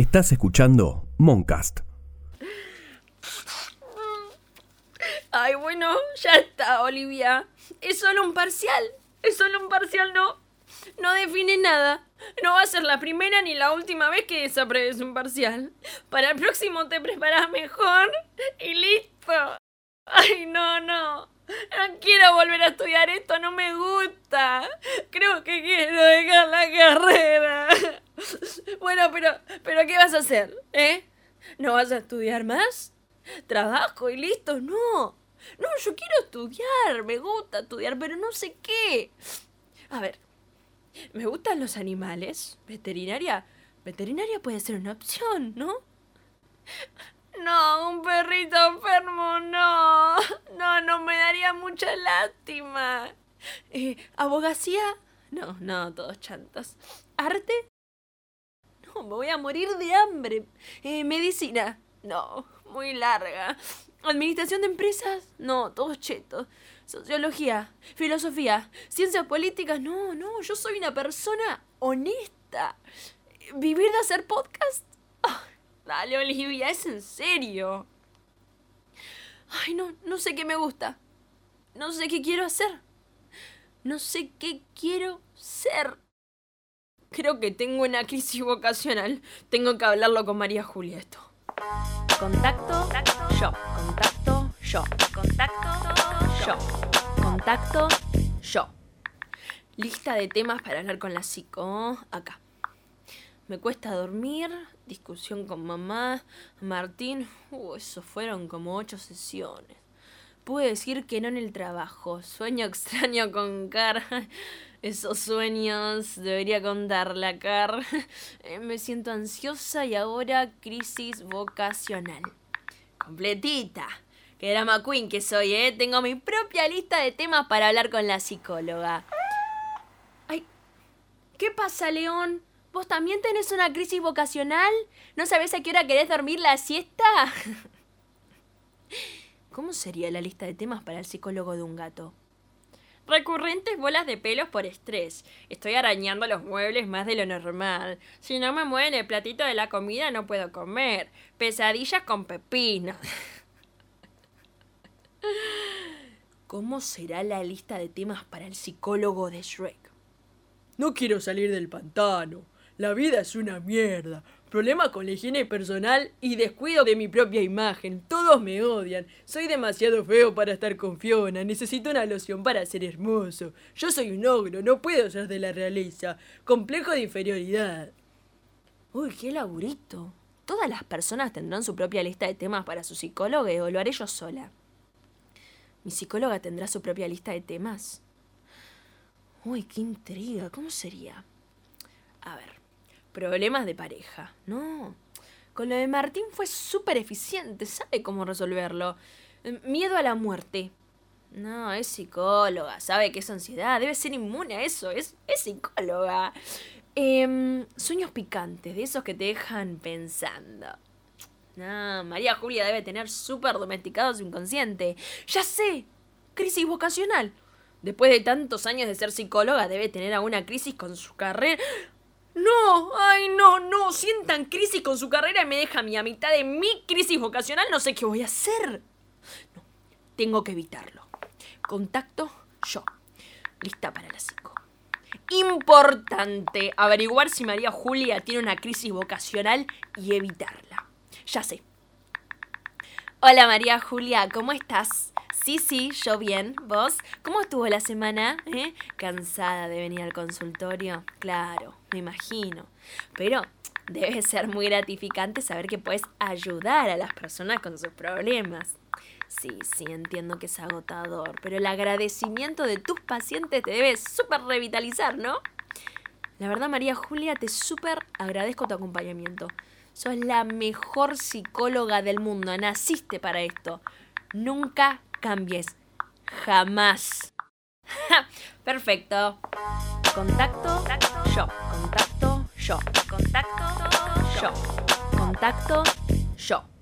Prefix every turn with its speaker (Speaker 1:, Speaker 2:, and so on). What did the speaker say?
Speaker 1: Estás escuchando Moncast.
Speaker 2: Ay, bueno, ya está, Olivia. Es solo un parcial. Es solo un parcial, no. No define nada. No va a ser la primera ni la última vez que desapruebes un parcial. Para el próximo te preparas mejor y listo. Ay, no, no. No quiero volver a estudiar esto, no me gusta. Creo que quiero dejar la carrera. Bueno, pero, pero ¿qué vas a hacer? ¿Eh? ¿No vas a estudiar más? ¿Trabajo y listo? No. No, yo quiero estudiar, me gusta estudiar, pero no sé qué. A ver, me gustan los animales. Veterinaria. Veterinaria puede ser una opción, ¿no? No, un perrito enfermo, no. No, no, me daría mucha lástima. Eh, ¿Abogacía? No, no, todos chantos. ¿Arte? Me voy a morir de hambre. Eh, ¿Medicina? No, muy larga. ¿Administración de empresas? No, todos chetos. Sociología, filosofía, ciencias políticas. No, no, yo soy una persona honesta. ¿Vivir de hacer podcast? Ah, dale, Olivia, es en serio. Ay, no, no sé qué me gusta. No sé qué quiero hacer. No sé qué quiero ser. Creo que tengo una crisis vocacional. Tengo que hablarlo con María Julia esto. Contacto, yo. Contacto, yo. Contacto, yo. Contacto, yo. Lista de temas para hablar con la psico. Acá. Me cuesta dormir. Discusión con mamá. Martín. Uh, eso fueron como ocho sesiones. Pude decir que no en el trabajo. Sueño extraño con Car. Esos sueños debería contarla, Car. Me siento ansiosa y ahora crisis vocacional. Completita. Que era McQueen que soy, ¿eh? Tengo mi propia lista de temas para hablar con la psicóloga. Ay, ¿qué pasa, León? ¿Vos también tenés una crisis vocacional? ¿No sabés a qué hora querés dormir la siesta? ¿Cómo sería la lista de temas para el psicólogo de un gato? Recurrentes bolas de pelos por estrés. Estoy arañando los muebles más de lo normal. Si no me mueven el platito de la comida no puedo comer. Pesadillas con pepino. ¿Cómo será la lista de temas para el psicólogo de Shrek?
Speaker 3: No quiero salir del pantano. La vida es una mierda. Problema con la higiene personal y descuido de mi propia imagen. Todos me odian. Soy demasiado feo para estar con Fiona. Necesito una loción para ser hermoso. Yo soy un ogro, no puedo ser de la realeza. Complejo de inferioridad.
Speaker 2: Uy, qué laburito. ¿Todas las personas tendrán su propia lista de temas para su psicólogo o lo haré yo sola? ¿Mi psicóloga tendrá su propia lista de temas? Uy, qué intriga. ¿Cómo sería? A ver. Problemas de pareja. No. Con lo de Martín fue súper eficiente. Sabe cómo resolverlo. Miedo a la muerte. No, es psicóloga. Sabe que es ansiedad. Debe ser inmune a eso. Es, es psicóloga. Em, sueños picantes. De esos que te dejan pensando. No, María Julia debe tener súper domesticado su inconsciente. ¡Ya sé! Crisis vocacional. Después de tantos años de ser psicóloga, debe tener alguna crisis con su carrera. No, ay, no, no, sientan crisis con su carrera y me deja a mí a mitad de mi crisis vocacional, no sé qué voy a hacer. No, tengo que evitarlo. Contacto yo. Lista para la psico. Importante averiguar si María Julia tiene una crisis vocacional y evitarla. Ya sé. Hola María Julia, ¿cómo estás? Sí, sí, yo bien. ¿Vos? ¿Cómo estuvo la semana? ¿Eh? ¿Cansada de venir al consultorio? Claro, me imagino. Pero debe ser muy gratificante saber que puedes ayudar a las personas con sus problemas. Sí, sí, entiendo que es agotador, pero el agradecimiento de tus pacientes te debe súper revitalizar, ¿no? La verdad, María Julia, te súper agradezco tu acompañamiento. Sos la mejor psicóloga del mundo, naciste para esto. Nunca cambies. Jamás. Perfecto. Contacto, yo. Contacto, yo. Contacto, yo. Contacto, yo.